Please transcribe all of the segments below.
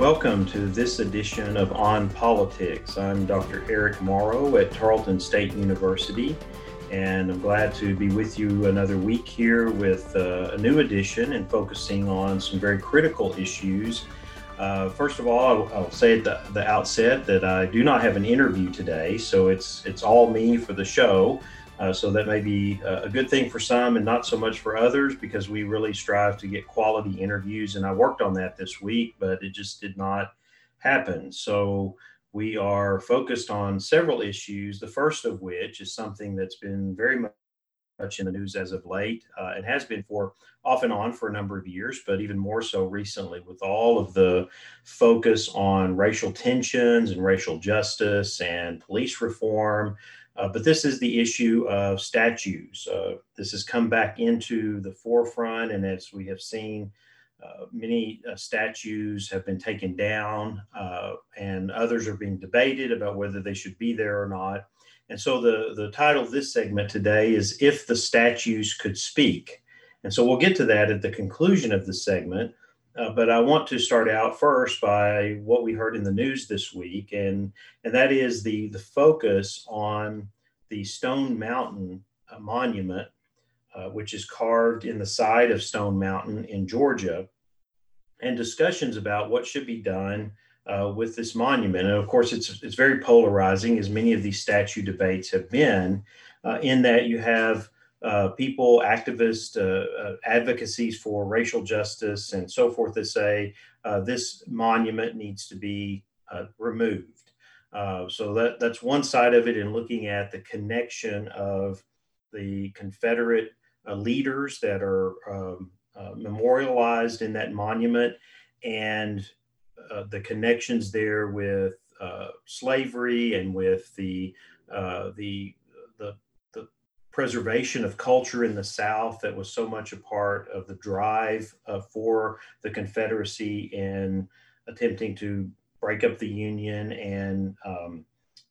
Welcome to this edition of On Politics. I'm Dr. Eric Morrow at Tarleton State University, and I'm glad to be with you another week here with uh, a new edition and focusing on some very critical issues. Uh, first of all, I'll, say at the, the, outset that I do not have an interview today, so it's it's all me for the show. Uh, so that may be a good thing for some and not so much for others because we really strive to get quality interviews. And I worked on that this week, but it just did not happen. So we are focused on several issues, the first of which is something that's been very much in the news as of late. Uh, it has been for off and on for a number of years, but even more so recently with all of the focus on racial tensions and racial justice and police reform. Uh, but this is the issue of statues. Uh, this has come back into the forefront, and as we have seen, uh, many uh, statues have been taken down, uh, and others are being debated about whether they should be there or not. And so, the, the title of this segment today is If the Statues Could Speak. And so, we'll get to that at the conclusion of the segment. Uh, but I want to start out first by what we heard in the news this week, and and that is the the focus on the Stone Mountain uh, monument, uh, which is carved in the side of Stone Mountain in Georgia, and discussions about what should be done uh, with this monument. And of course, it's it's very polarizing, as many of these statue debates have been, uh, in that you have uh, people, activists, uh, advocacies for racial justice, and so forth that say this monument needs to be removed. Uh, so that that's one side of it, and looking at the connection of the Confederate leaders that are um, memorialized in that monument, and the connections there with slavery and with the the preservation of culture in the South that was so much a part of the drive uh, for the Confederacy in attempting to break up the Union and um,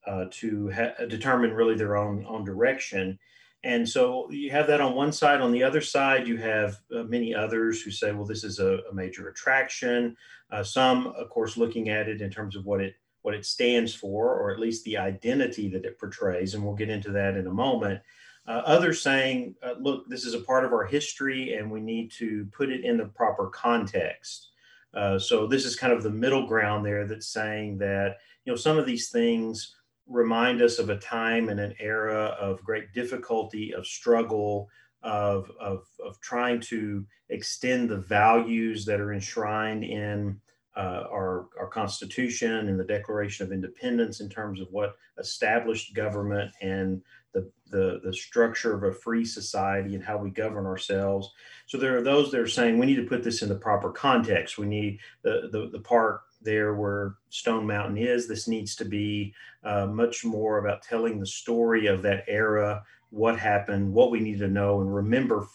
uh, to ha- determine really their own own direction. And so you have that on one side. On the other side, you have uh, many others who say, well, this is a, a major attraction. Uh, some, of course, looking at it in terms of what it what it stands for, or at least the identity that it portrays. And we'll get into that in a moment. Uh, others saying, uh, look, this is a part of our history and we need to put it in the proper context. Uh, so this is kind of the middle ground there that's saying that, you know, some of these things remind us of a time and an era of great difficulty, of struggle, of, of, of trying to extend the values that are enshrined in uh, our, our Constitution and the Declaration of Independence in terms of what established government and the, the, the structure of a free society and how we govern ourselves. So there are those that are saying we need to put this in the proper context. We need the, the, the part there where Stone Mountain is. This needs to be uh, much more about telling the story of that era, what happened, what we need to know and remember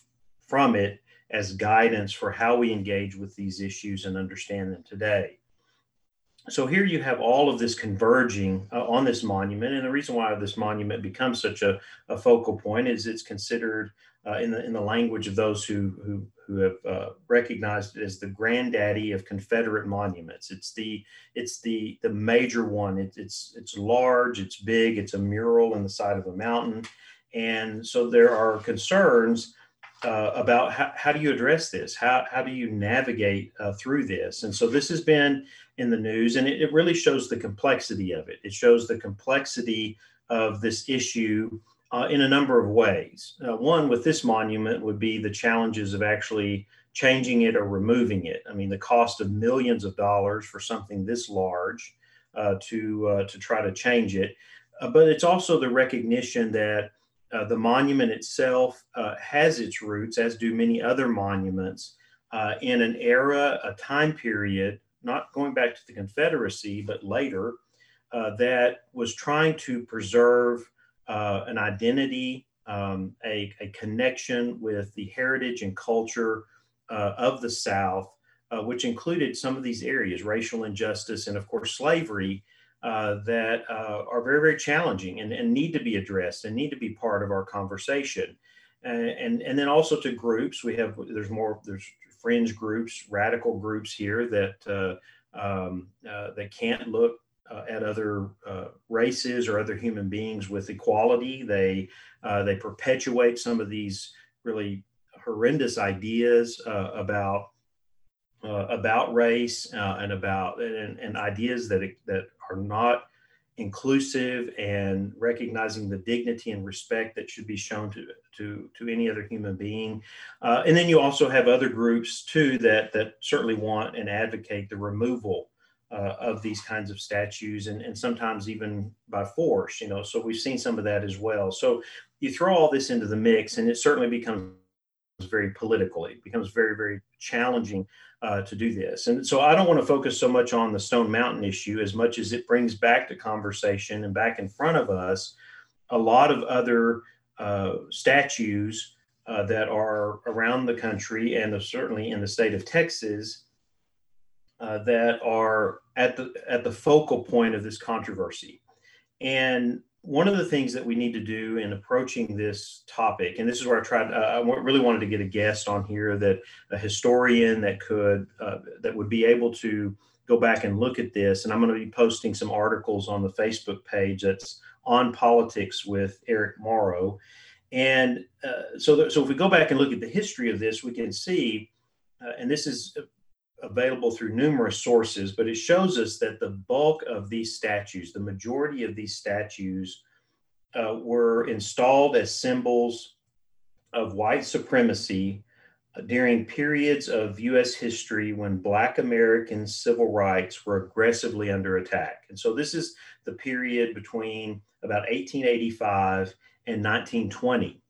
from it as guidance for how we engage with these issues and understand them today so here you have all of this converging uh, on this monument and the reason why this monument becomes such a, a focal point is it's considered uh, in, the, in the language of those who, who, who have uh, recognized it as the granddaddy of confederate monuments it's the it's the the major one it, it's it's large it's big it's a mural in the side of a mountain and so there are concerns uh, about how, how do you address this? How, how do you navigate uh, through this? And so this has been in the news, and it, it, really shows the complexity of it. It shows the complexity of this issue uh, in a number of ways. Uh, one, with this monument, would be the challenges of actually changing it or removing it. I mean, the cost of millions of dollars for something this large uh, to uh, to try to change it. but it's also the recognition that uh, the monument itself uh, has its roots, as do many other monuments, uh, in an era, a time period, not going back to the Confederacy, but later, uh, that was trying to preserve uh, an identity, um, a, a, connection with the heritage and culture of the South, which included some of these areas, racial injustice, and of course, slavery uh, that uh, are very, very challenging and, and, need to be addressed and need to be part of our conversation. And, and, and then also to groups, we have, there's more, there's fringe groups, radical groups here that uh, um, uh, they can't look uh, at other uh, races or other human beings with equality. They uh, they perpetuate some of these really horrendous ideas uh, about about race and about and, and, ideas that that are not inclusive and recognizing the dignity and respect that should be shown to to to any other human being. Uh, and then you also have other groups too that that certainly want and advocate the removal uh, of these kinds of statues and, and sometimes even by force you know so we've seen some of that as well. So you throw all this into the mix and it certainly becomes very political it becomes very very challenging uh, to do this and so i don't want to focus so much on the stone mountain issue as much as it brings back to conversation and back in front of us a lot of other uh, statues uh, that are around the country and certainly in the state of texas uh, that are at the at the focal point of this controversy. And one of the things that we need to do in approaching this topic, and this is where I tried, uh, I really wanted to get a guest on here that a historian that could uh, that would be able to go back and look at this. And I'm going to be posting some articles on the Facebook page that's on politics with Eric Morrow. And uh, so, so if we go back and look at the history of this, we can see, uh, and this is available through numerous sources, but it shows us that the bulk of these statues, the majority of these statues, uh, were installed as symbols of white supremacy uh, during periods of US history when Black American civil rights were aggressively under attack. And so this is the period between about 1885 and 1920.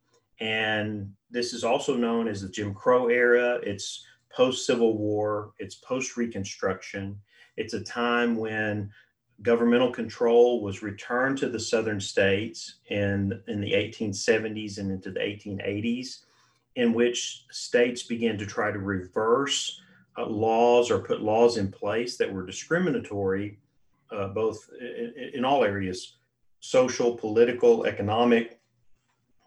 And this is also known as the Jim Crow era. It's post Civil War, it's post Reconstruction. It's a time when governmental control was returned to the southern states in, in the 1870s and into the 1880s, in which states began to try to reverse uh, laws or put laws in place that were discriminatory, uh, both in, in all areas social, political, economic,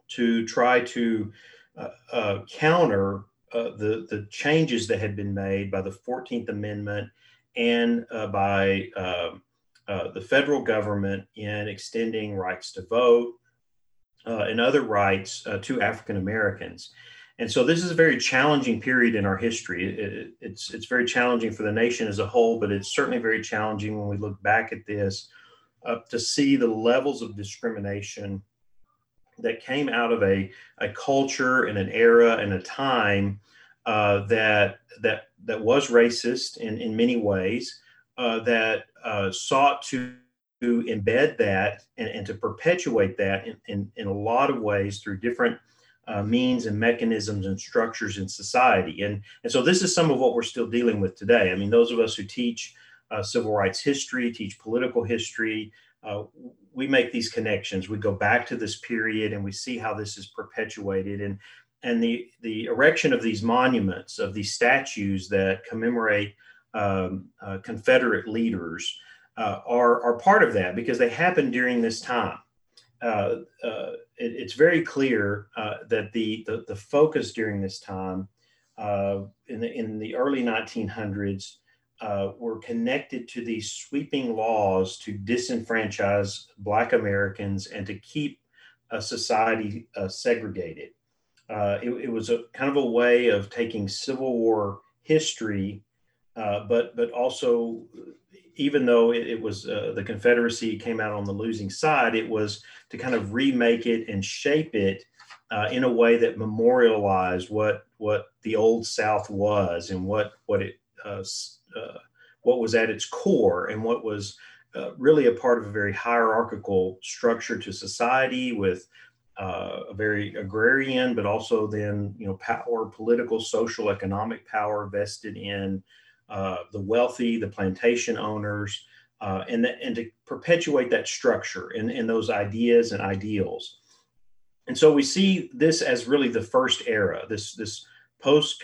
to try to uh, uh, counter uh, the the changes that had been made by the Fourteenth Amendment and uh, by um, uh, the federal government in extending rights to vote uh, and other rights uh, to African Americans. And so this is a very challenging period in our history. It, it, it's it's very challenging for the nation as a whole, but it's certainly very challenging when we look back at this to see the levels of discrimination that came out of a, a culture and an era and a time uh, that that that was racist in, in many ways, uh, that uh, sought to, embed that and, and to perpetuate that in, in, in, a lot of ways through different uh, means and mechanisms and structures in society. And, and so this is some of what we're still dealing with today. I mean, those of us who teach uh, civil rights history, teach political history, uh, we make these connections. We go back to this period and we see how this is perpetuated. And, and the, the erection of these monuments, of these statues that commemorate um, uh, Confederate leaders, uh, are, are part of that because they happened during this time. Uh, uh it, it's very clear uh, that the, the, the, focus during this time in, the, in the early 1900s uh, were connected to these sweeping laws to disenfranchise Black Americans and to keep a society uh, segregated. Uh, it, it, was a kind of a way of taking Civil War history, uh, but but also, even though it, it was uh, the Confederacy came out on the losing side, it was to kind of remake it and shape it uh, in a way that memorialized what what the old South was and what what it uh, what was at its core and what was uh, really a part of a very hierarchical structure to society with uh, a very agrarian, but also then you know power, political, social, economic power vested in uh, the wealthy, the plantation owners, uh, and the, and to perpetuate that structure and, and those ideas and ideals. And so we see this as really the first era, this this post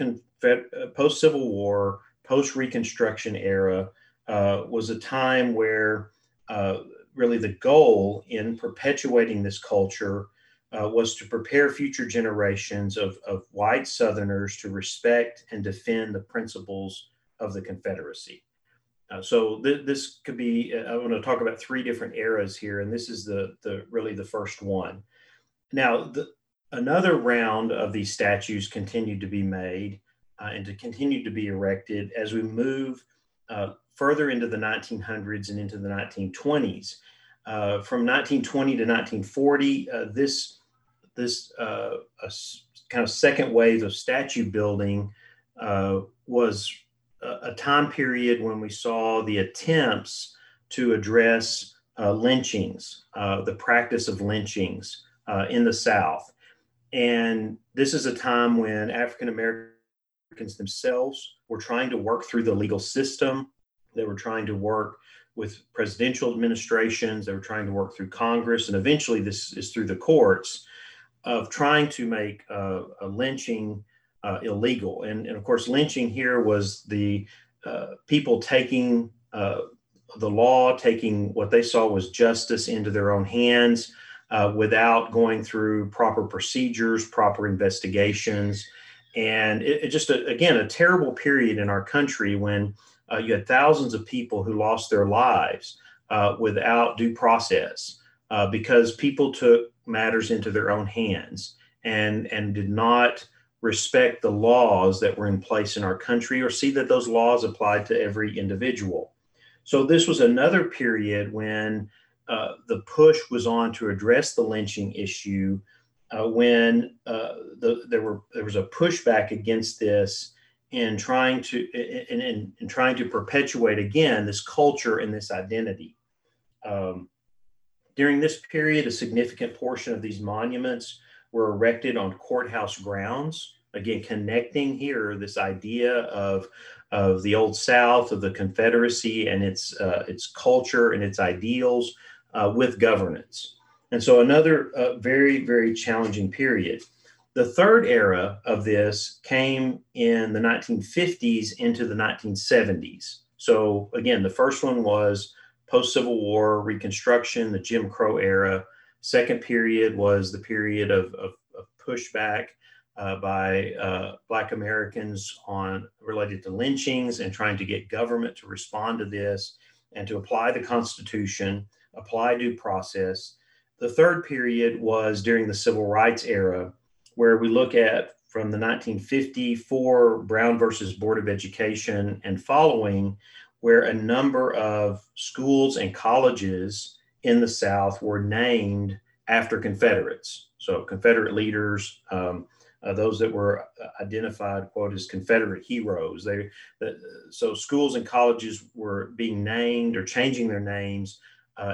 post Civil War post Reconstruction era uh, was a time where uh, really the goal in perpetuating this culture uh, was to prepare future generations of, of white Southerners to respect and defend the principles of the Confederacy. Uh, so th- this could be. Uh, I want to talk about three different eras here, and this is the the really the first one. Now, the, another round of these statues continued to be made uh, and to continue to be erected as we move uh, further into the 1900s and into the 1920s. Uh, from 1920 to 1940, uh, this this kind of second wave of statue building was a time period when we saw the attempts to address uh, lynchings, uh, the practice of lynchings uh, in the South. And this is a time when African Americans themselves were trying to work through the legal system. They were trying to work with presidential administrations. They were trying to work through Congress. And eventually, this is through the courts of trying to make a lynching uh, illegal. And, and of course, lynching here was the uh, people taking uh, the law, taking what they saw was justice into their own hands uh, without going through proper procedures, proper investigations. And it, it just, a, again, a terrible period in our country when uh, you had thousands of people who lost their lives uh, without due process because people took matters into their own hands and, and did not respect the laws that were in place in our country or see that those laws applied to every individual. So, this was another period when uh, the push was on to address the lynching issue. Uh, when uh, the, there were there was a pushback against this in trying to in, in, in trying to perpetuate again this culture and this identity. Um, during this period, a significant portion of these monuments were erected on courthouse grounds. Again, connecting here this idea of, of the Old South, of the Confederacy and its, uh, its culture and its ideals uh, with governance. And so, another uh, very, very challenging period. The third era of this came in the 1950s into the 1970s. So, again, the first one was post Civil War, Reconstruction, the Jim Crow era. Second period was the period of, of, of pushback uh, by uh, Black Americans on related to lynchings and trying to get government to respond to this and to apply the Constitution, apply due process. The third period was during the Civil Rights era, where we look at from the 1954 Brown versus Board of Education and following, where a number of schools and colleges in the South were named after Confederates. So Confederate leaders, um, uh, those that were uh, identified, quote, as Confederate heroes. They, the, so schools and colleges were being named or changing their names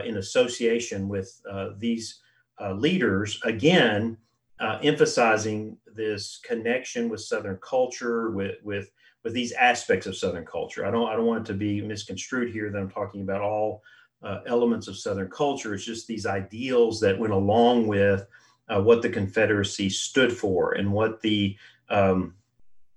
in association with uh, these uh, leaders, again, emphasizing this connection with Southern culture, with, with, with these aspects of Southern culture. I don't, I don't want it to be misconstrued here that I'm talking about all uh, elements of Southern culture. It's just these ideals that went along with uh, what the Confederacy stood for and what the um,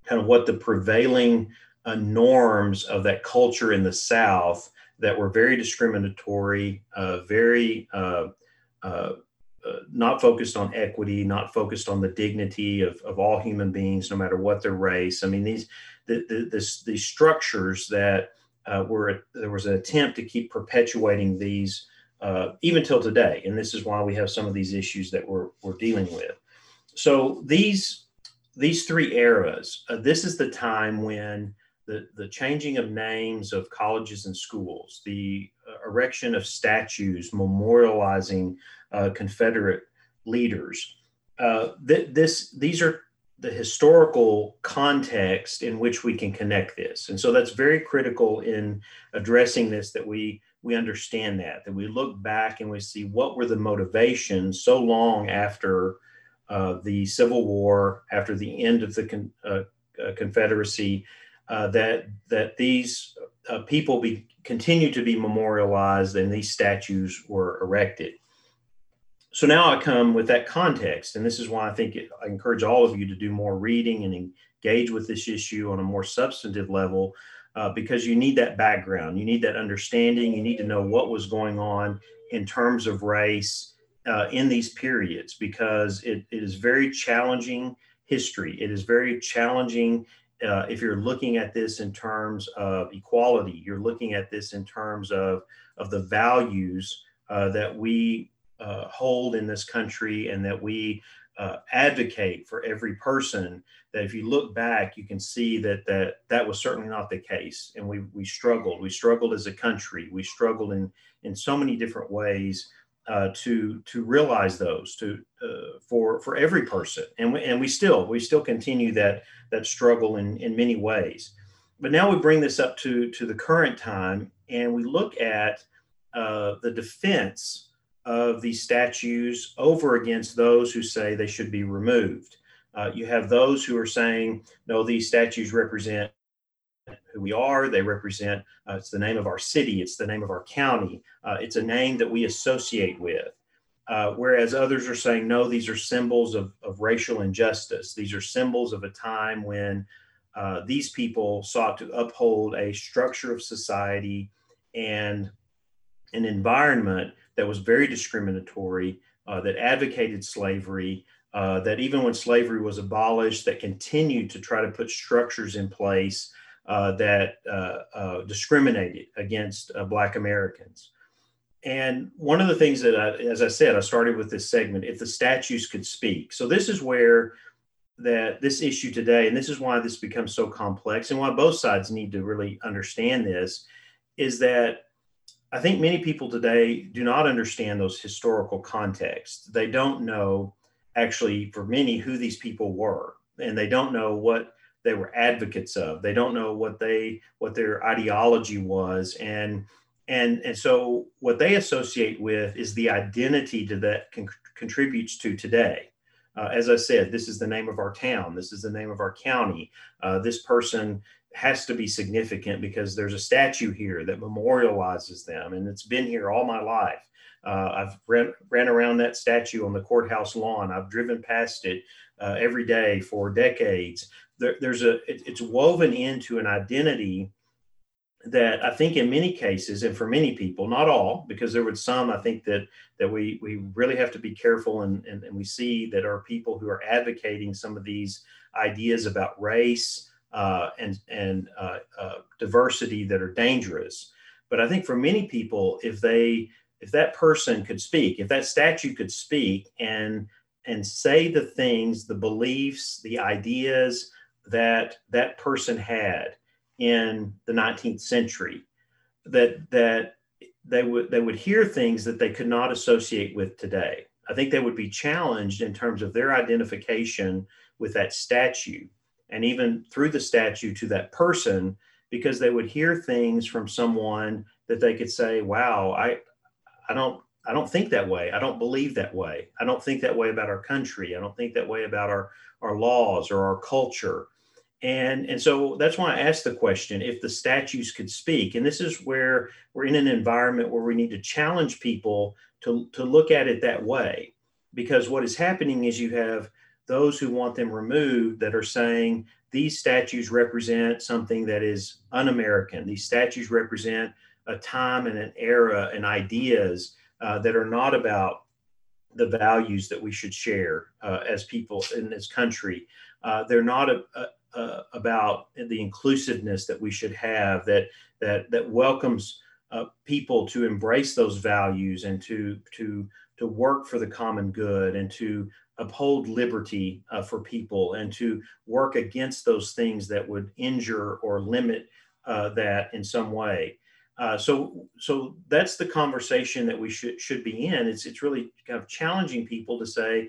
kind of what the prevailing uh, norms of that culture in the South that were very discriminatory, uh, very uh, uh, not focused on equity, not focused on the dignity of, of all human beings, no matter what their race. I mean, these the, the, this, these structures that uh, were there was an attempt to keep perpetuating these uh, even till today, and this is why we have some of these issues that we're we're dealing with. So these these three eras, uh, this is the time when the, the changing of names of colleges and schools, the uh, erection of statues memorializing uh, Confederate leaders. Uh, th- this these are the historical context in which we can connect this. And so that's very critical in addressing this that we we understand that that we look back and we see what were the motivations so long after uh, the Civil War, after the end of the con- uh, uh, Confederacy, uh, that that these uh, people be continue to be memorialized and these statues were erected. So now I come with that context, and this is why I think it, I encourage all of you to do more reading and engage with this issue on a more substantive level, uh, because you need that background, you need that understanding, you need to know what was going on in terms of race uh, in these periods, because it, it is very challenging history. It is very challenging uh, if you're looking at this in terms of equality, you're looking at this in terms of, of the values uh, that we uh, hold in this country and that we uh, advocate for every person, that if you look back, you can see that that, that was certainly not the case. And we, we struggled. We struggled as a country. We struggled in, in so many different ways uh, to to realize those to uh, for for every person. And we, and we still we still continue that that struggle in in many ways. But now we bring this up to to the current time and we look at uh, the defense of these statues over against those who say they should be removed. Uh, you have those who are saying no these statues represent who we are. They represent, uh, it's the name of our city, it's the name of our county, uh, it's a name that we associate with. Uh, whereas others are saying, no, these are symbols of, of racial injustice. These are symbols of a time when uh, these people sought to uphold a structure of society and an environment that was very discriminatory, uh, that advocated slavery, uh, that even when slavery was abolished, that continued to try to put structures in place uh, that uh, uh, discriminated against uh, Black Americans. And one of the things that, I, as I said, I started with this segment if the statues could speak. So this is where that this issue today, and this is why this becomes so complex, and why both sides need to really understand this, is that I think many people today do not understand those historical contexts. They don't know, actually, for many, who these people were, and they don't know what they were advocates of. They don't know what they what their ideology was, and and and so what they associate with is the identity to that con- contributes to today. Uh, as I said, this is the name of our town. This is the name of our county. Uh, this person has to be significant because there's a statue here that memorializes them, and it's been here all my life. Uh, I've ran, ran around that statue on the courthouse lawn. I've driven past it uh, every day for decades there, there's a it, it's woven into an identity that I think in many cases and for many people, not all, because there were some I think that that we we really have to be careful and, and, and we see that are people who are advocating some of these ideas about race uh, and and uh, uh, diversity that are dangerous. But I think for many people, if they if that person could speak, if that statue could speak and and say the things, the beliefs, the ideas, that that person had in the 19th century that that they would they would hear things that they could not associate with today. I think they would be challenged in terms of their identification with that statue and even through the statue to that person because they would hear things from someone that they could say wow i i don't i don't think that way. I don't believe that way. I don't think that way about our country. I don't think that way about our our laws or our culture and, and so that's why I asked the question if the statues could speak. And this is where we're in an environment where we need to challenge people to, to look at it that way. Because what is happening is you have those who want them removed that are saying these statues represent something that is un American. These statues represent a time and an era and ideas uh, that are not about the values that we should share uh, as people in this country. Uh, they're not a, a, uh, about the inclusiveness that we should have that that that welcomes uh, people to embrace those values and to to to work for the common good and to uphold liberty uh, for people and to work against those things that would injure or limit uh, that in some way. Uh, so so that's the conversation that we should should be in. It's it's really kind of challenging people to say,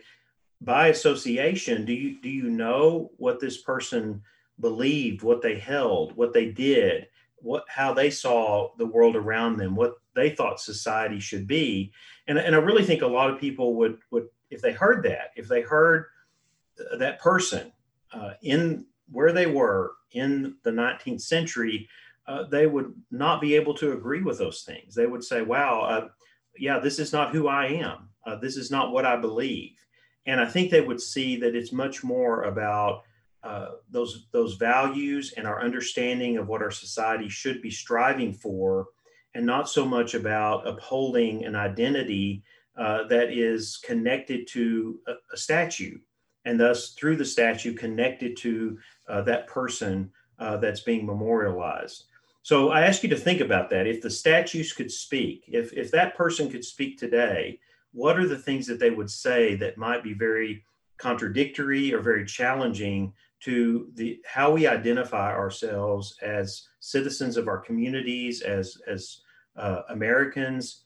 by association, do you do you know what this person believed, what they held, what they did, what how they saw the world around them, what they thought society should be? And, and I really think a lot of people would would if they heard that, if they heard that person uh, in where they were in the 19th century, uh, they would not be able to agree with those things. They would say, "Wow, uh, yeah, this is not who I am. Uh, this is not what I believe." And I think they would see that it's much more about uh, those those values and our understanding of what our society should be striving for, and not so much about upholding an identity uh, that is connected to a, a, statue, and thus through the statue connected to uh, that person uh, that's being memorialized. So I ask you to think about that. If the statues could speak, if, if that person could speak today, what are the things that they would say that might be very contradictory or very challenging to the how we identify ourselves as citizens of our communities, as as uh, Americans,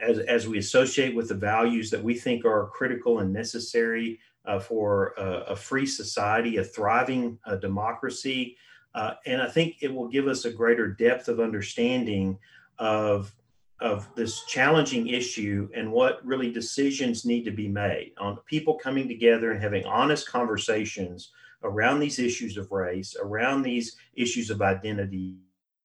as as we associate with the values that we think are critical and necessary uh, for a, a, free society, a thriving uh, democracy, uh, and I think it will give us a greater depth of understanding of of this challenging issue and what really decisions need to be made on people coming together and having honest conversations around these issues of race, around these issues of identity,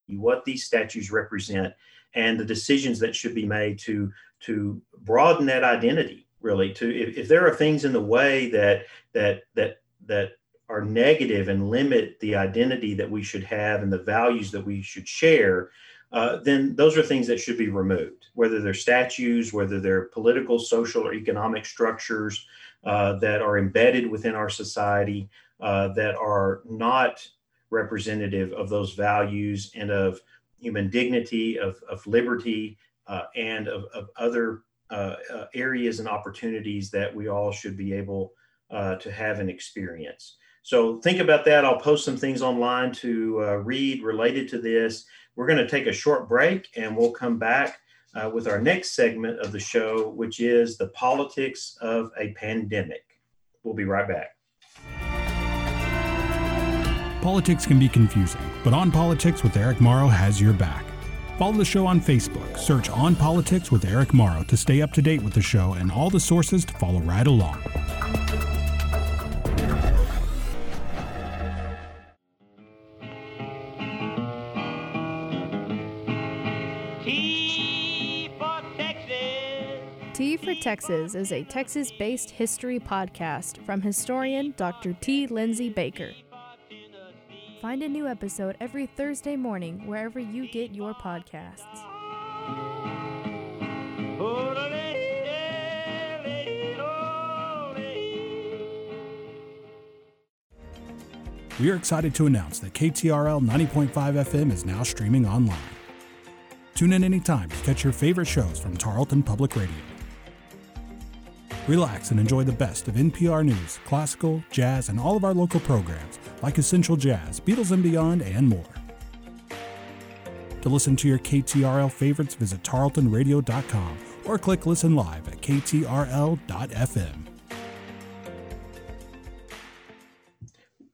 what these statues represent, and the decisions that should be made to to broaden that identity. Really, to if, if there are things in the way that that that that are negative and limit the identity that we should have and the values that we should share, uh, then those are things that should be removed, whether they're statues, whether they're political, social, or economic structures uh, that are embedded within our society uh, that are not representative of those values and of human dignity, of, of liberty, uh, and of, of other uh, areas and opportunities that we all should be able to have and experience. So think about that. I'll post some things online to read related to this. We're going to take a short break and we'll come back uh, with our next segment of the show, which is the politics of a pandemic. We'll be right back. Politics can be confusing, but On Politics with Eric Morrow has your back. Follow the show on Facebook. Search On Politics with Eric Morrow to stay up to date with the show and all the sources to follow right along. Texas is a Texas based history podcast from historian Dr. T. Lindsay Baker. Find a new episode every Thursday morning wherever you get your podcasts. We are excited to announce that KTRL 90.5 FM is now streaming online. Tune in anytime to catch your favorite shows from Tarleton Public Radio. Relax and enjoy the best of NPR news, classical, jazz, and all of our local programs like Essential Jazz, Beatles and Beyond, and more. To listen to your KTRL favorites, visit tarletonradio.com or click listen live at ktrl.fm.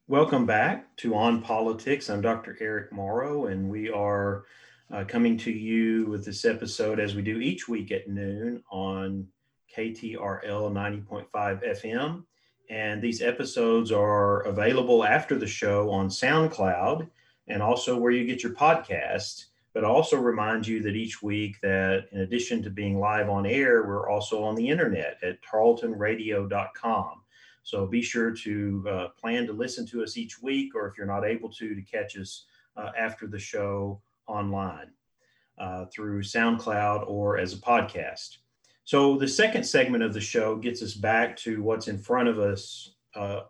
Welcome back to On Politics. I'm Dr. Eric Morrow, and we are uh, coming to you with this episode as we do each week at noon on KTRL 90.5 FM. And these episodes are available after the show on SoundCloud and also where you get your podcast. But I also remind you that each week that in addition to being live on air, we're also on the internet at tarletonradio.com. So be sure to uh, plan to listen to us each week, or if you're not able to, to catch us uh, after the show online uh, through SoundCloud or as a podcast. So the second segment of the show gets us back to what's in front of us uh,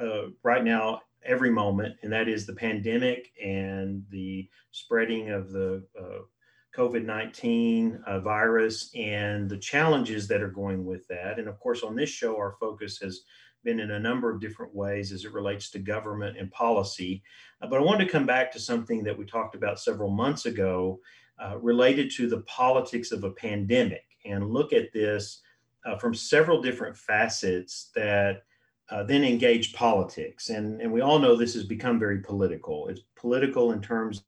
uh, right now, every moment, and that is the pandemic and the spreading of the uh, COVID 19 uh, virus and the challenges that are going with that. And of course, on this show, our focus has been in a number of different ways as it relates to government and policy. Uh, but I wanted to come back to something that we talked about several months ago uh, related to the politics of a pandemic and look at this uh, from several different facets that uh, then engage politics. And, and we all know this has become very political. It's political in terms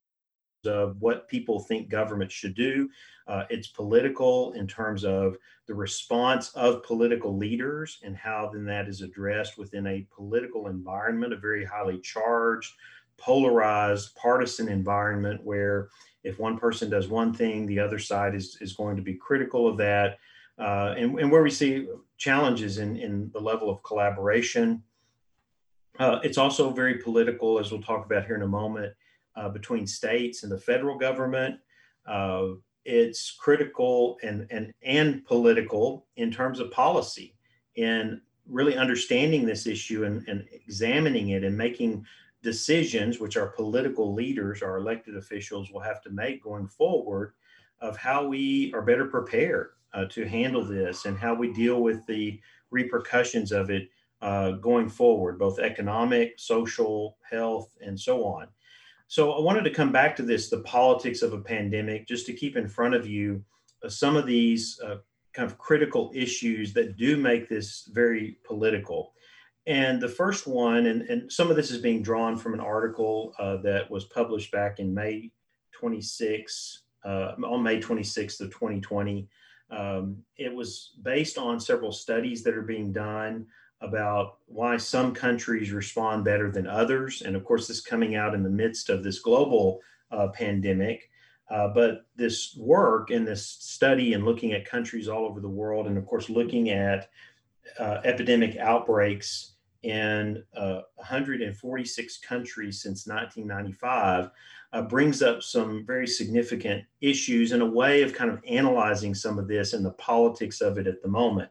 of what people think government should do. Uh, it's political in terms of the response of political leaders and how then that is addressed within a political environment, a very highly charged, polarized, partisan environment where if one person does one thing, the other side is, is going to be critical of that. Uh, and, and where we see challenges in, in the level of collaboration. Uh, it's also very political, as we'll talk about here in a moment, uh, between states and the federal government. Uh, it's critical and, and, and political in terms of policy in really understanding this issue and, and examining it and making decisions, which our political leaders, our elected officials will have to make going forward, of how we are better prepared uh, to handle this and how we deal with the repercussions of it uh, going forward, both economic, social, health, and so on. So I wanted to come back to this the politics of a pandemic, just to keep in front of you uh, some of these uh, kind of critical issues that do make this very political. And the first one, and, and some of this is being drawn from an article uh, that was published back in May 26, uh, on May 26th of 2020. Um, it was based on several studies that are being done about why some countries respond better than others. And of course, this coming out in the midst of this global uh, pandemic. Uh, but this work and this study and looking at countries all over the world, and of course, looking at uh, epidemic outbreaks in uh, 146 countries since 1995, uh, brings up some very significant issues and a way of kind of analyzing some of this and the politics of it at the moment.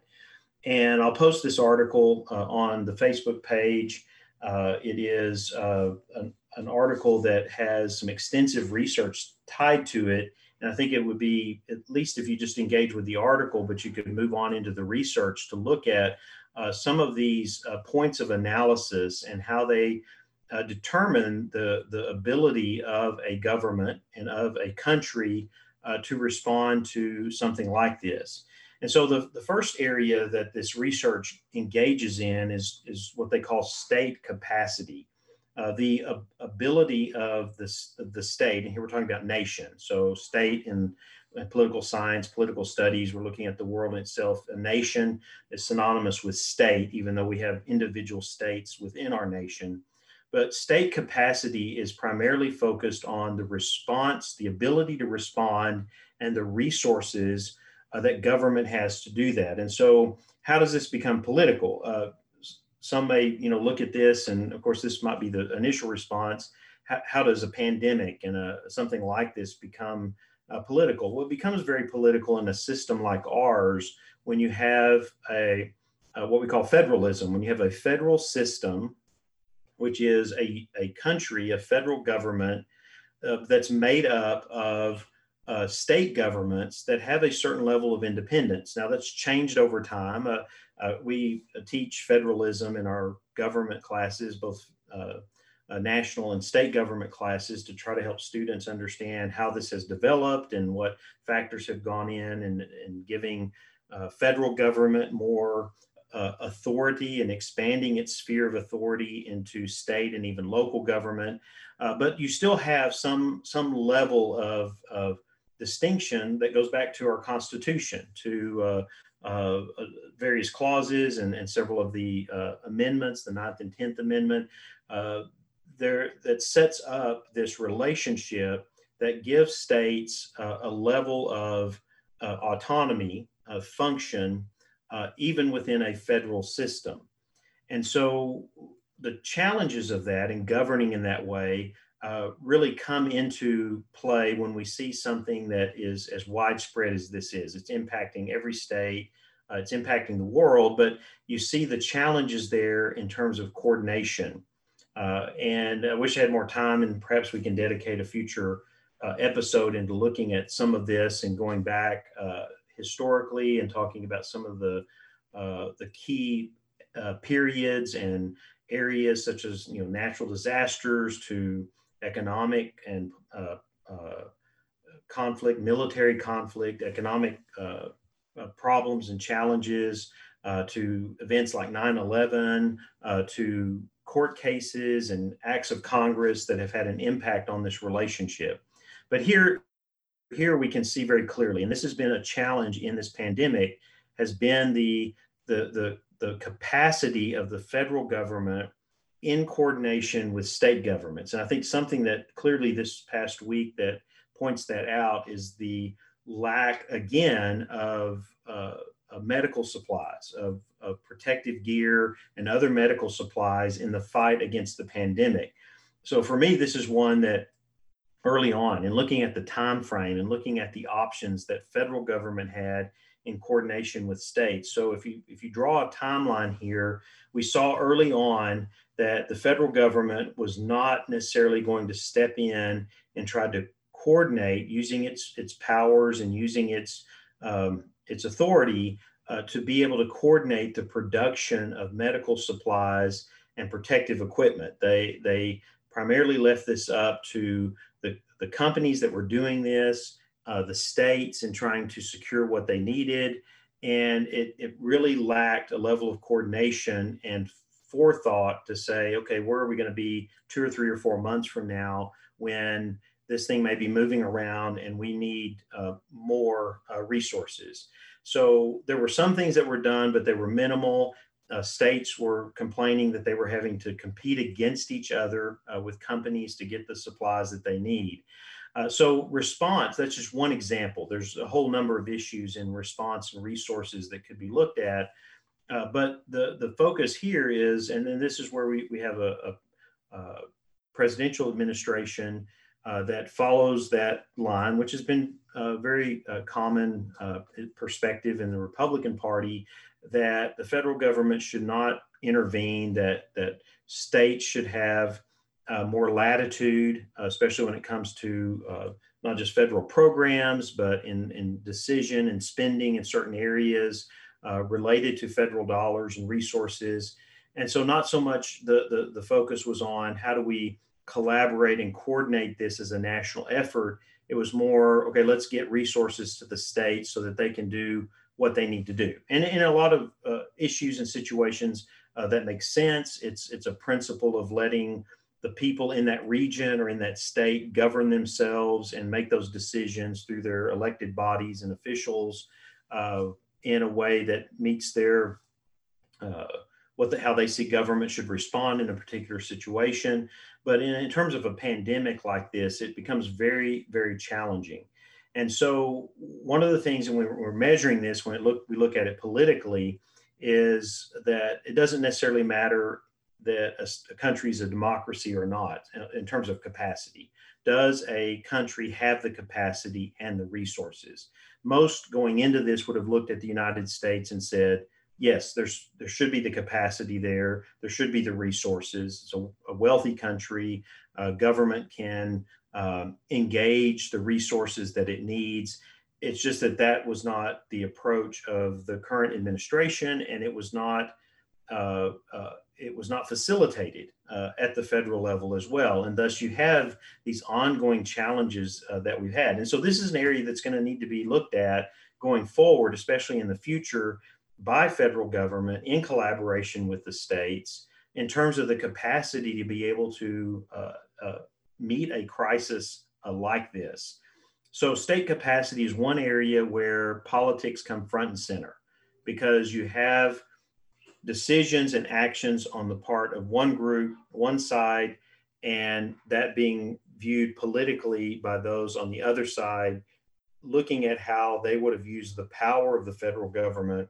And I'll post this article uh, on the Facebook page. Uh, it is uh, an, an, article that has some extensive research tied to it. And I think it would be, at least if you just engage with the article, but you could move on into the research to look at some of these uh, points of analysis and how they uh, determine the, the ability of a government and of a country to respond to something like this. And so the, the first area that this research engages in is, is what they call state capacity. Uh, the uh, ability of the, the state, and here we're talking about nation. So state in political science, political studies, we're looking at the world itself. A nation is synonymous with state, even though we have individual states within our nation. But state capacity is primarily focused on the response, the ability to respond, and the resources uh, that government has to do that. And so, how does this become political? Uh, some may, you know, look at this, and of course, this might be the initial response. How, how does a pandemic and a, something like this become uh, political? Well, it becomes very political in a system like ours when you have a what we call federalism. When you have a federal system, which is a, a country, a federal government uh, that's made up of uh, state governments that have a certain level of independence. Now, that's changed over time. Uh, uh, we teach federalism in our government classes, both uh, uh, national and state government classes, to try to help students understand how this has developed and what factors have gone in and, and giving uh, federal government more authority and expanding its sphere of authority into state and even local government. but you still have some some level of, of distinction that goes back to our Constitution, to uh, uh, various clauses and, and, several of the uh, amendments, the Ninth and Tenth Amendment, uh, there that sets up this relationship that gives states uh, a level of uh, autonomy, of function, even within a federal system. And so the challenges of that and governing in that way uh, really come into play when we see something that is as widespread as this is. It's impacting every state, uh, it's impacting the world, but you see the challenges there in terms of coordination. Uh, and I wish I had more time, and perhaps we can dedicate a future uh, episode into looking at some of this and going back uh, historically and talking about some of the the key periods and areas such as you know natural disasters to economic and uh, uh, conflict, military conflict, economic uh, uh, problems and challenges, to events like 9 11, to court cases and acts of Congress that have had an impact on this relationship. But here, here we can see very clearly, and this has been a challenge in this pandemic, has been the the the, the capacity of the federal government in coordination with state governments. And I think something that clearly this past week that points that out is the lack again of, uh, of medical supplies, of, of protective gear and other medical supplies in the fight against the pandemic. So for me, this is one that early on in looking at the time frame and looking at the options that federal government had in coordination with states. So if you if you draw a timeline here, we saw early on that the federal government was not necessarily going to step in and try to coordinate using its its powers and using its um, its authority uh, to be able to coordinate the production of medical supplies and protective equipment. They they primarily left this up to the, the companies that were doing this, uh, the states, and trying to secure what they needed. And it, it really lacked a level of coordination and forethought to say, okay, where are we going to be two or three or four months from now when this thing may be moving around and we need uh, more uh, resources. So there were some things that were done, but they were minimal. Uh, states were complaining that they were having to compete against each other uh, with companies to get the supplies that they need. Uh, so response, that's just one example. There's a whole number of issues in response and resources that could be looked at. Uh, but the, the focus here is, and then this is where we, we have a, a, a presidential administration uh, that follows that line, which has been a very uh, common uh, perspective in the Republican Party that the federal government should not intervene, that, that states should have uh, more latitude, especially when it comes to uh, not just federal programs, but in, in decision and spending in certain areas related to federal dollars and resources. And so, not so much the, the, the focus was on how do we collaborate and coordinate this as a national effort. It was more, okay, let's get resources to the states so that they can do what they need to do. And in a lot of uh, issues and situations, uh, that makes sense. It's it's a principle of letting the people in that region or in that state govern themselves and make those decisions through their elected bodies and officials uh, in a way that meets their uh, what the, how they see government should respond in a particular situation. But in, in terms of a pandemic like this, it becomes very, very challenging. And so one of the things, and we're, measuring this when look, we look at it politically, is that it doesn't necessarily matter that a, a country is a democracy or not uh, in terms of capacity. Does a country have the capacity and the resources? Most going into this would have looked at the United States and said, yes, there's there should be the capacity there. There should be the resources. It's a, a wealthy country. Uh, government can um, engage the resources that it needs. It's just that that was not the approach of the current administration, and it was not uh, uh, it was not facilitated uh, at the federal level as well. And thus, you have these ongoing challenges uh, that we've had. And so, this is an area that's going to need to be looked at going forward, especially in the future by federal government in collaboration with the states in terms of the capacity to be able to uh, uh, meet a crisis uh, like this. So, state capacity is one area where politics come front and center because you have decisions and actions on the part of one group, one side, and that being viewed politically by those on the other side, looking at how they would have used the power of the federal government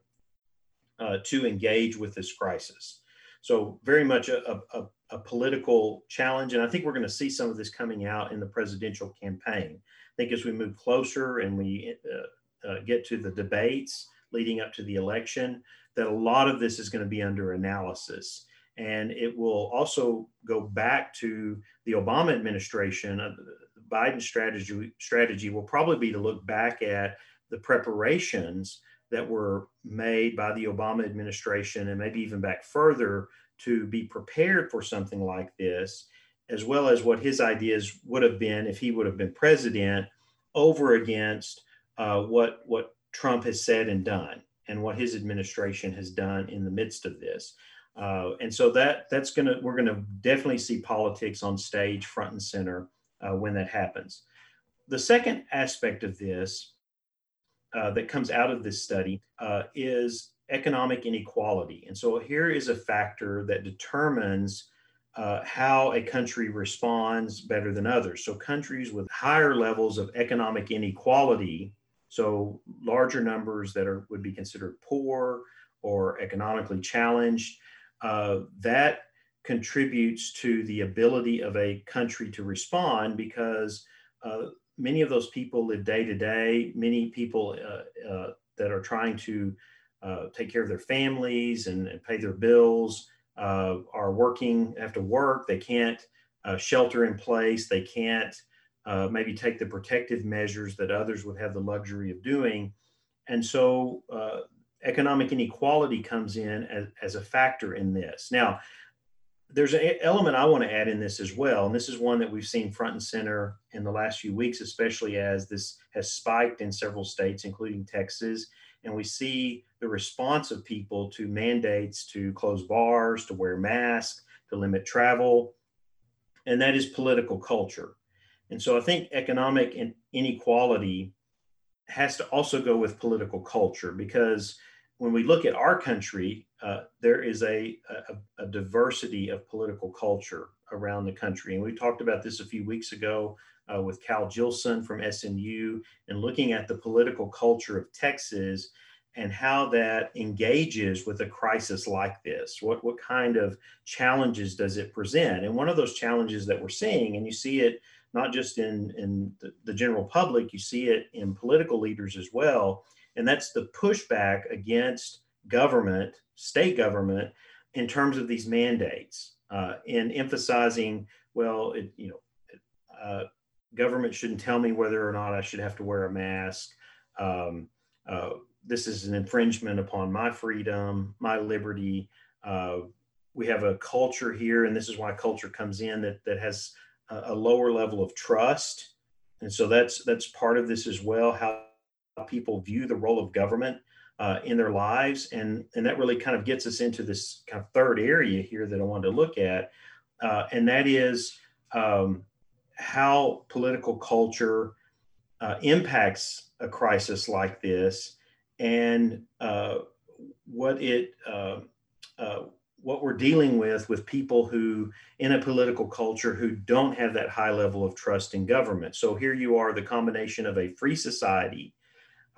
uh, to engage with this crisis. So, very much a, a, a, political challenge. And I think we're going to see some of this coming out in the presidential campaign. I think as we move closer and we uh, uh, get to the debates leading up to the election, that a lot of this is going to be under analysis. And it will also go back to the Obama administration. Uh, the Biden strategy, strategy will probably be to look back at the preparations that were made by the Obama administration and maybe even back further to be prepared for something like this, as well as what his ideas would have been if he would have been president over against uh, what, what Trump has said and done and what his administration has done in the midst of this. Uh, and so that that's to we're to definitely see politics on stage front and center uh, when that happens. The second aspect of this uh, that comes out of this study uh, is economic inequality. And so here is a factor that determines uh, how a country responds better than others. So countries with higher levels of economic inequality, so larger numbers that are would be considered poor or economically challenged, uh, that contributes to the ability of a country to respond because uh, many of those people live day to day. Many people uh, uh, that are trying to uh, take care of their families and, and pay their bills uh, are working, have to work. They can't uh, shelter in place. They can't maybe take the protective measures that others would have the luxury of doing. And so economic inequality comes in as, as a factor in this. Now, there's an element I want to add in this as well. And this is one that we've seen front and center in the last few weeks, especially as this has spiked in several states, including Texas. And we see the response of people to mandates to close bars, to wear masks, to limit travel. And that is political culture. And so I think economic inequality has to also go with political culture because when we look at our country, uh, there is a, a, a, diversity of political culture around the country. And we talked about this a few weeks ago uh, with Cal Jillson from SMU and looking at the political culture of Texas and how that engages with a crisis like this. What, what kind of challenges does it present? And one of those challenges that we're seeing, and you see it not just in, in the, the general public, you see it in political leaders as well, and that's the pushback against government, state government, in terms of these mandates, uh, and emphasizing, well, it, you know, uh, government shouldn't tell me whether or not I should have to wear a mask. Um, uh, this is an infringement upon my freedom, my liberty. Uh, we have a culture here, and this is why culture comes in that that has a, a lower level of trust, and so that's that's part of this as well. How people view the role of government uh, in their lives. And, and that really kind of gets us into this kind of third area here that I wanted to look at. Uh, and that is um, how political culture uh, impacts a crisis like this and uh, what it uh, uh, what we're dealing with with people who in a political culture who don't have that high level of trust in government so here you are the combination of a free society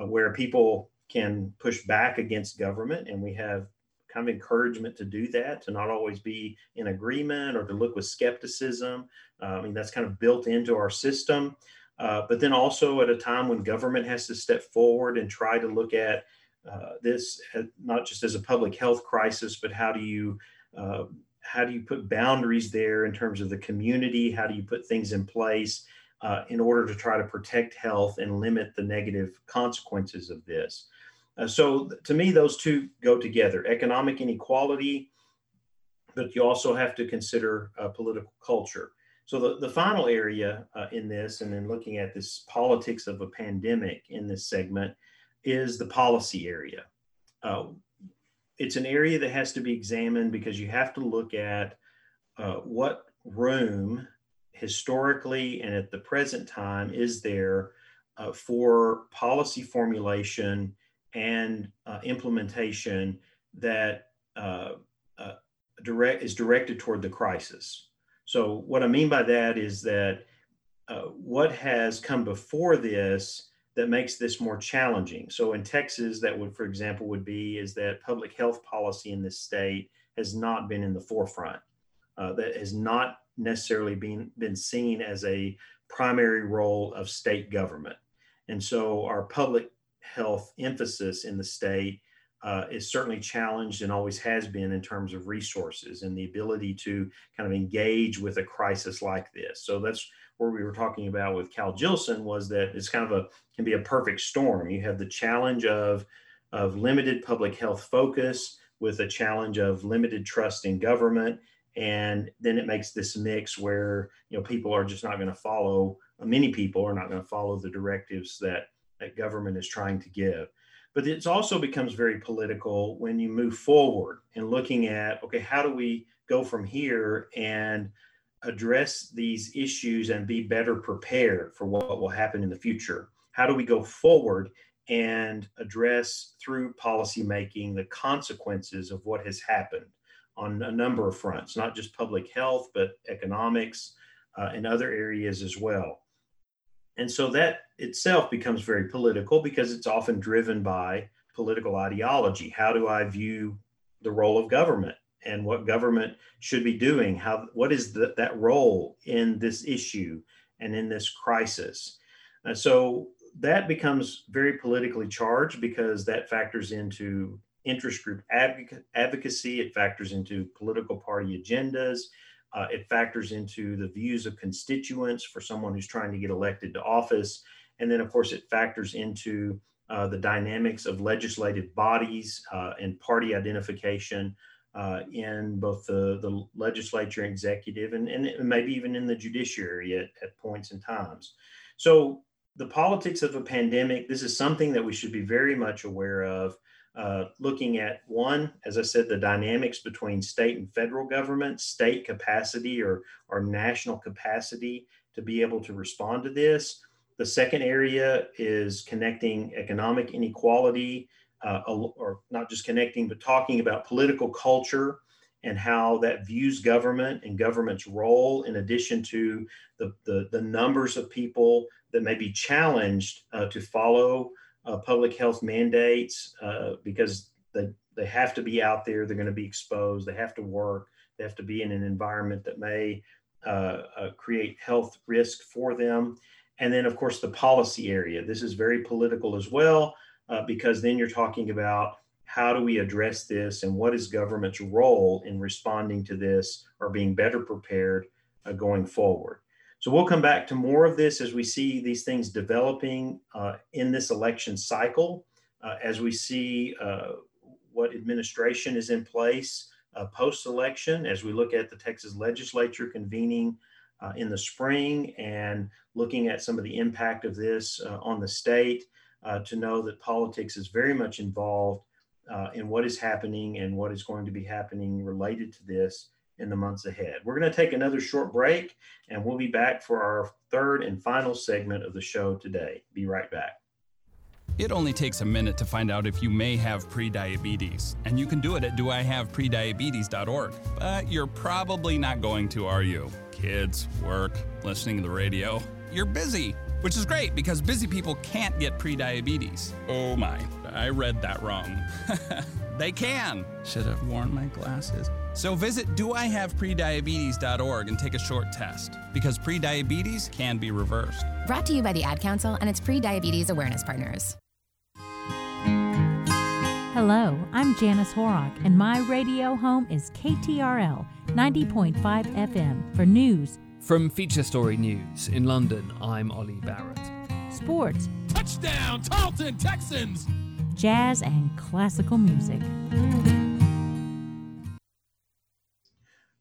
where people can push back against government, and we have kind of encouragement to do that, to not always be in agreement or to look with skepticism. Uh, I mean, that's kind of built into our system. Uh, but then also at a time when government has to step forward and try to look at uh, this not just as a public health crisis, but how do you uh, how do you put boundaries there in terms of the community? How do you put things in place uh, in order to try to protect health and limit the negative consequences of this. Uh, so to me, those two go together, economic inequality, but you also have to consider uh, political culture. So the, the final area uh, in this, and then looking at this politics of a pandemic in this segment, is the policy area. Uh, it's an area that has to be examined because you have to look at uh, what room historically and at the present time is there uh, for policy formulation and uh, implementation that uh, uh, direct is directed toward the crisis. So what I mean by that is that uh, what has come before this that makes this more challenging. So in Texas, that would, for example, would be is that public health policy in this state has not been in the forefront. Uh, that has not necessarily been, been seen as a primary role of state government. And so our public health emphasis in the state uh, is certainly challenged and always has been in terms of resources and the ability to kind of engage with a crisis like this. So that's where we were talking about with Cal Jillson was that it's kind of a can be a perfect storm. You have the challenge of of limited public health focus with a challenge of limited trust in government and then it makes this mix where you know people are just not going to follow many people are not going to follow the directives that that government is trying to give. But it also becomes very political when you move forward and looking at okay how do we go from here and address these issues and be better prepared for what will happen in the future? How do we go forward and address through policy making the consequences of what has happened on a number of fronts, not just public health, but economics uh, and other areas as well. And so that itself becomes very political because it's often driven by political ideology. How do I view the role of government and what government should be doing? How what is the, that role in this issue and in this crisis? Uh, so that becomes very politically charged because that factors into interest group advocacy, it factors into political party agendas, uh, it factors into the views of constituents for someone who's trying to get elected to office. And then, of course, it factors into uh, the dynamics of legislative bodies uh, and party identification uh, in both the, the legislature and executive and, and maybe even in the judiciary at, at points and times. So the politics of a pandemic, this is something that we should be very much aware of. Uh, looking at one, as I said, the dynamics between state and federal government, state capacity or, or national capacity to be able to respond to this. The second area is connecting economic inequality, uh, or not just connecting, but talking about political culture and how that views government and government's role, in addition to the, the, the numbers of people that may be challenged uh, to follow uh, public health mandates uh, because they, they have to be out there, they're going to be exposed, they have to work, they have to be in an environment that may uh, uh, create health risk for them. And then, of course, the policy area. This is very political as well, uh, because then you're talking about how do we address this and what is government's role in responding to this or being better prepared uh, going forward. So we'll come back to more of this as we see these things developing uh, in this election cycle, uh, as we see uh, what administration is in place uh, post-election, as we look at the Texas legislature convening uh, in the spring and looking at some of the impact of this uh, on the state, to know that politics is very much involved in what is happening and what is going to be happening related to this in the months ahead. We're going to take another short break and we'll be back for our third and final segment of the show today. Be right back. It only takes a minute to find out if you may have prediabetes, and you can do it at doihaveprediabetes.org. But you're probably not going to, are you? Kids, work, listening to the radio. You're busy, which is great because busy people can't get prediabetes. Oh my, I read that wrong. they can. Should have worn my glasses. So visit doihaveprediabetes.org and take a short test because prediabetes can be reversed. Brought to you by the Ad Council and its pre-diabetes awareness partners. Hello, I'm Janice Horrock, and my radio home is KTRL 90.5 FM for news. From Feature Story News in London, I'm Ollie Barrett. Sports. Touchdown, Tarleton Texans! Jazz and classical music.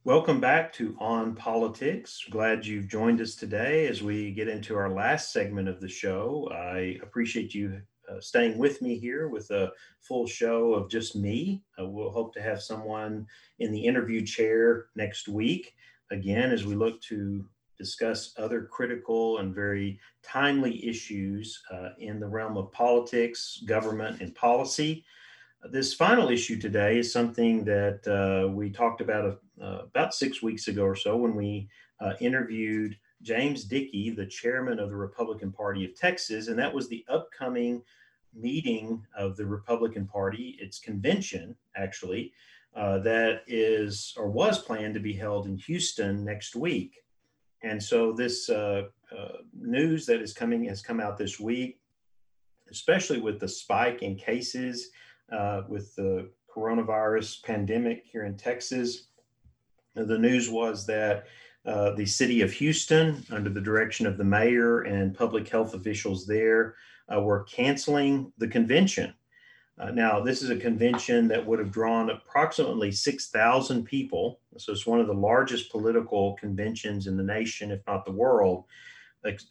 Welcome back to On Politics. Glad you've joined us today as we get into our last segment of the show. I appreciate you uh, staying with me here with a full show of just me. Uh, we'll hope to have someone in the interview chair next week again as we look to discuss other critical and very timely issues uh, in the realm of politics, government, and policy. This final issue today is something that uh, we talked about uh, about six weeks ago or so when we uh, interviewed James Dickey, the chairman of the Republican Party of Texas, and that was the upcoming meeting of the Republican Party, its convention, actually, uh, that is or was planned to be held in Houston next week. And so this uh, uh, news that is coming has come out this week, especially with the spike in cases uh, with the coronavirus pandemic here in Texas. The news was that uh, the city of Houston, under the direction of the mayor and public health officials there, uh, were canceling the convention. Uh, now, this is a convention that would have drawn approximately 6,000 people. So it's one of the largest political conventions in the nation, if not the world.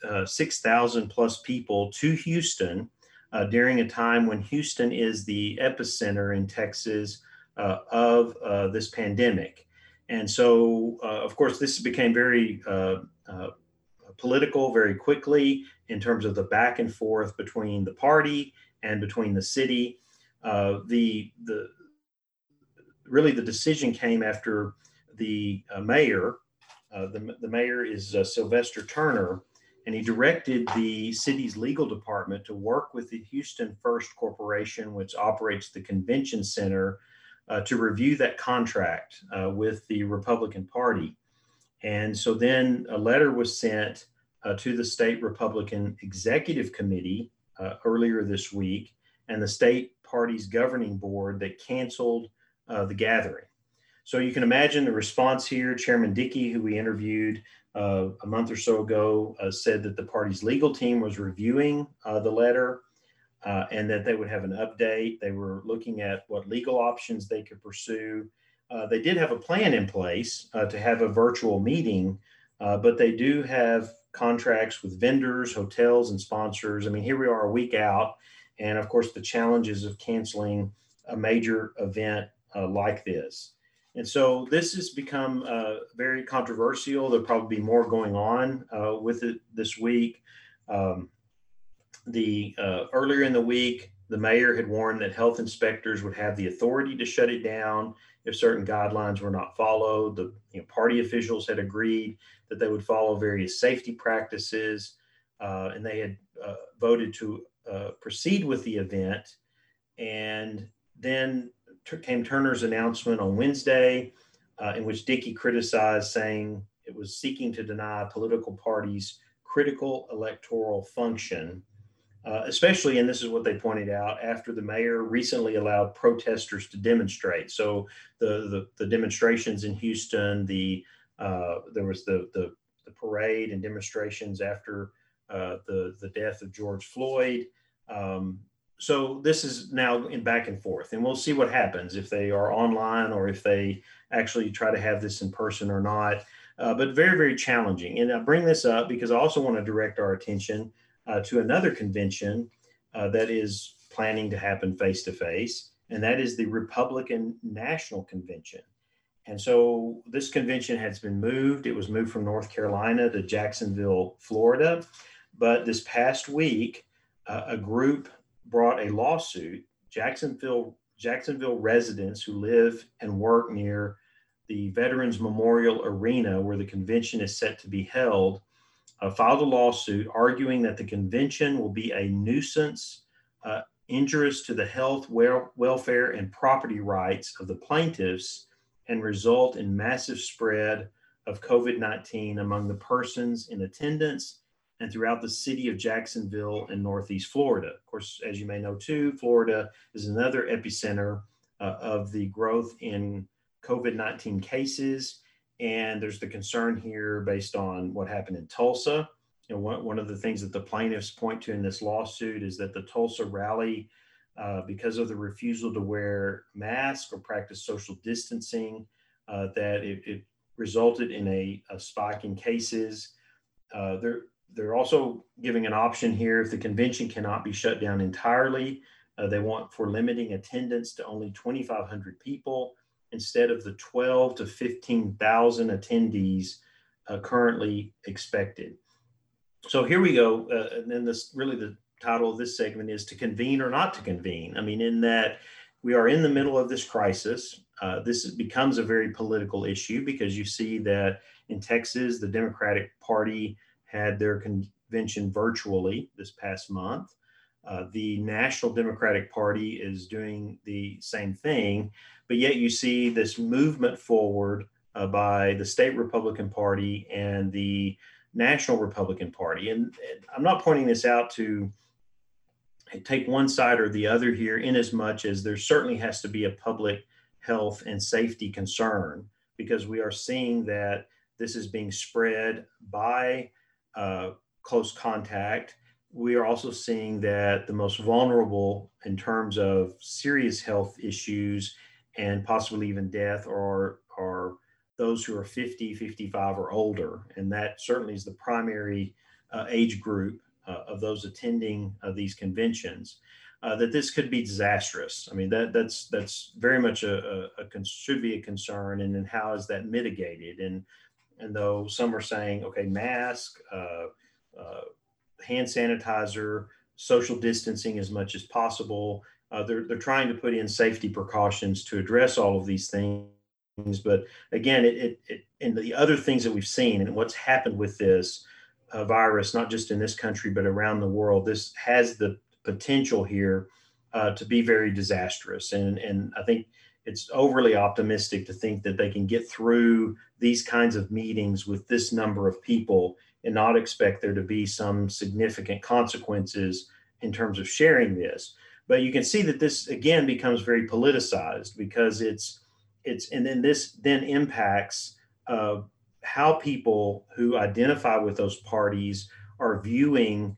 Uh, 6,000 plus people to Houston uh, during a time when Houston is the epicenter in Texas uh, of uh, this pandemic. And so, uh, of course, this became very uh, uh, political very quickly in terms of the back and forth between the party and between the city. the the really the decision came after the mayor. the, the mayor is Sylvester Turner, and he directed the city's legal department to work with the Houston First Corporation, which operates the convention center, uh, to review that contract uh, with the Republican Party. And so then a letter was sent uh, to the state Republican Executive Committee uh, earlier this week and the state party's governing board that canceled uh, the gathering. So you can imagine the response here. Chairman Dickey, who we interviewed uh, a month or so ago, said that the party's legal team was reviewing the letter uh, and that they would have an update. They were looking at what legal options they could pursue. Uh, they did have a plan in place uh, to have a virtual meeting, but they do have contracts with vendors, hotels, and sponsors. I mean, here we are a week out, and of course, the challenges of canceling a major event like this. And so this has become uh, very controversial. There'll probably be more going on uh, with it this week. Um, the uh, earlier in the week, the mayor had warned that health inspectors would have the authority to shut it down if certain guidelines were not followed. The you know, party officials had agreed that they would follow various safety practices, uh, and they had uh, voted to uh, proceed with the event. And then came Turner's announcement on Wednesday, uh, in which Dickey criticized, saying it was seeking to deny political parties critical electoral function, uh, especially, and this is what they pointed out, after the mayor recently allowed protesters to demonstrate. So the the, the demonstrations in Houston, the uh, there was the, the, the parade and demonstrations after uh, the the death of George Floyd. Um, so this is now in back and forth and we'll see what happens if they are online or if they actually try to have this in person or not uh, but very very challenging and i bring this up because i also want to direct our attention uh, to another convention uh, that is planning to happen face to face and that is the republican national convention. And so this convention has been moved. It was moved from north carolina to jacksonville florida. But this past week uh, a group brought a lawsuit. Jacksonville Jacksonville residents who live and work near the Veterans Memorial Arena, where the convention is set to be held, uh, filed a lawsuit arguing that the convention will be a nuisance, uh, injurious to the health, wel- welfare, and property rights of the plaintiffs, and result in massive spread of COVID 19 among the persons in attendance and throughout the city of Jacksonville and Northeast Florida. Of course, as you may know too, Florida is another epicenter uh, of the growth in COVID 19 cases. And there's the concern here based on what happened in Tulsa. You know, one, of the things that the plaintiffs point to in this lawsuit is that the Tulsa rally, uh, because of the refusal to wear masks or practice social distancing, uh, that it, it, resulted in a, a spike in cases. Uh, there, they're also giving an option here if the convention cannot be shut down entirely. Uh, they want for limiting attendance to only 2,500 people instead of the 12 to 15,000 attendees uh, currently expected. So here we go. Uh, and then this really the title of this segment is to convene or not to convene. I mean, in that we are in the middle of this crisis. Uh, this becomes a very political issue because you see that in Texas, the Democratic Party had their convention virtually this past month. Uh, the National Democratic Party is doing the same thing, but yet you see this movement forward uh, by the state Republican Party and the National Republican Party. And, and, I'm not pointing this out to take one side or the other here, in as much as there certainly has to be a public health and safety concern because we are seeing that this is being spread by uh, close contact. We are also seeing that the most vulnerable in terms of serious health issues and possibly even death are, are those who are 50, 55 or older. And that certainly is the primary uh, age group uh, of those attending uh, these conventions. Uh, that this could be disastrous. I mean, that that's that's very much a, a, a should be a concern, and then how is that mitigated? And and though some are saying, okay, mask, uh, uh, hand sanitizer, social distancing as much as possible, uh, they're, they're trying to put in safety precautions to address all of these things. But again, it, it, it and the other things that we've seen and what's happened with this uh, virus, not just in this country, but around the world, this has the potential here uh, to be very disastrous. And, and I think it's overly optimistic to think that they can get through these kinds of meetings with this number of people and not expect there to be some significant consequences in terms of sharing this. But you can see that this again becomes very politicized because it's it's and then this then impacts uh, how people who identify with those parties are viewing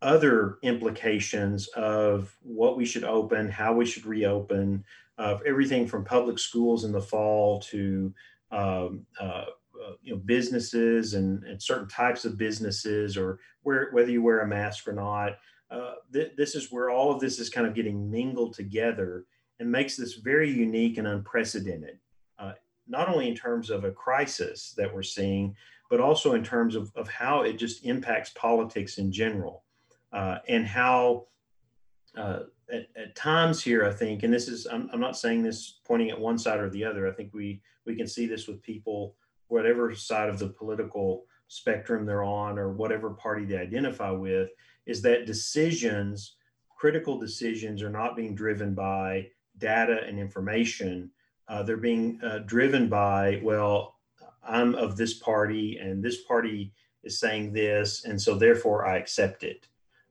other implications of what we should open, how we should reopen, of everything from public schools in the fall to um, uh, uh, you know businesses and, and, certain types of businesses, or where, whether you wear a mask or not. Uh, th- this is where all of this is kind of getting mingled together and makes this very unique and unprecedented. Uh, not only in terms of a crisis that we're seeing, but also in terms of, of how it just impacts politics in general uh, and how uh, at, at, times here, I think, and this is, I'm, I'm, not saying this pointing at one side or the other. I think we, we can see this with people, whatever side of the political spectrum they're on or whatever party they identify with, is that decisions, critical decisions, are not being driven by data and information. Uh, they're being uh, driven by, well, I'm of this party and this party is saying this, and so therefore I accept it.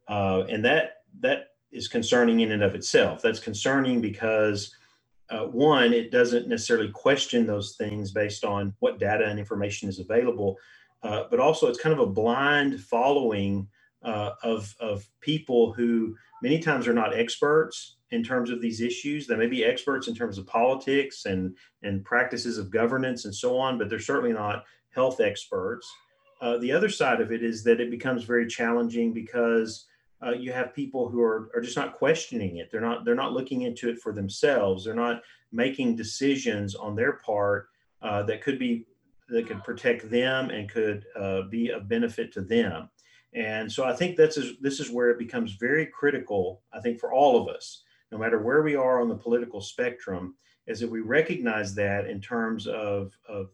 Uh, and that that is concerning in and of itself. That's concerning because uh, one, it doesn't necessarily question those things based on what data and information is available, uh, but also it's kind of a blind following uh, of of people who many times are not experts in terms of these issues. They may be experts in terms of politics and and practices of governance and so on, but they're certainly not health experts. Uh, the other side of it is that it becomes very challenging because uh, you have people who are, are just not questioning it. They're not they're not looking into it for themselves. They're not making decisions on their part uh, that could be that could protect them and could uh, be of benefit to them. And so I think that's this is where it becomes very critical. I think for all of us, no matter where we are on the political spectrum, is that we recognize that in terms of of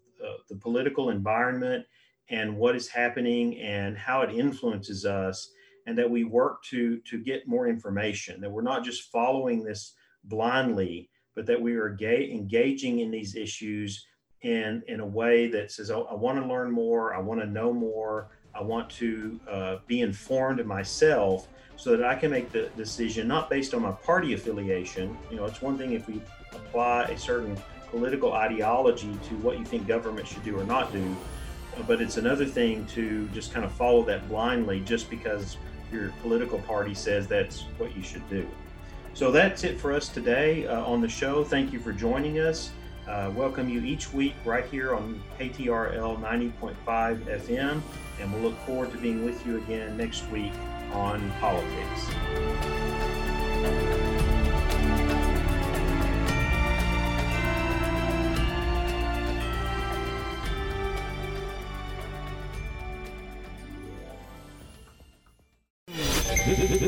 the political environment and what is happening and how it influences us and that we work to to get more information that we're not just following this blindly but that we are ga- engaging in these issues in in a way that says oh, i want to learn more i want to know more i want to uh, be informed myself so that i can make the decision not based on my party affiliation. You know it's one thing if we apply a certain political ideology to what you think government should do or not do but it's another thing to just kind of follow that blindly just because your political party says that's what you should do. So that's it for us today uh, on the show. Thank you for joining us. Uh, welcome you each week right here on KTRL 90.5 FM, and we'll look forward to being with you again next week on politics.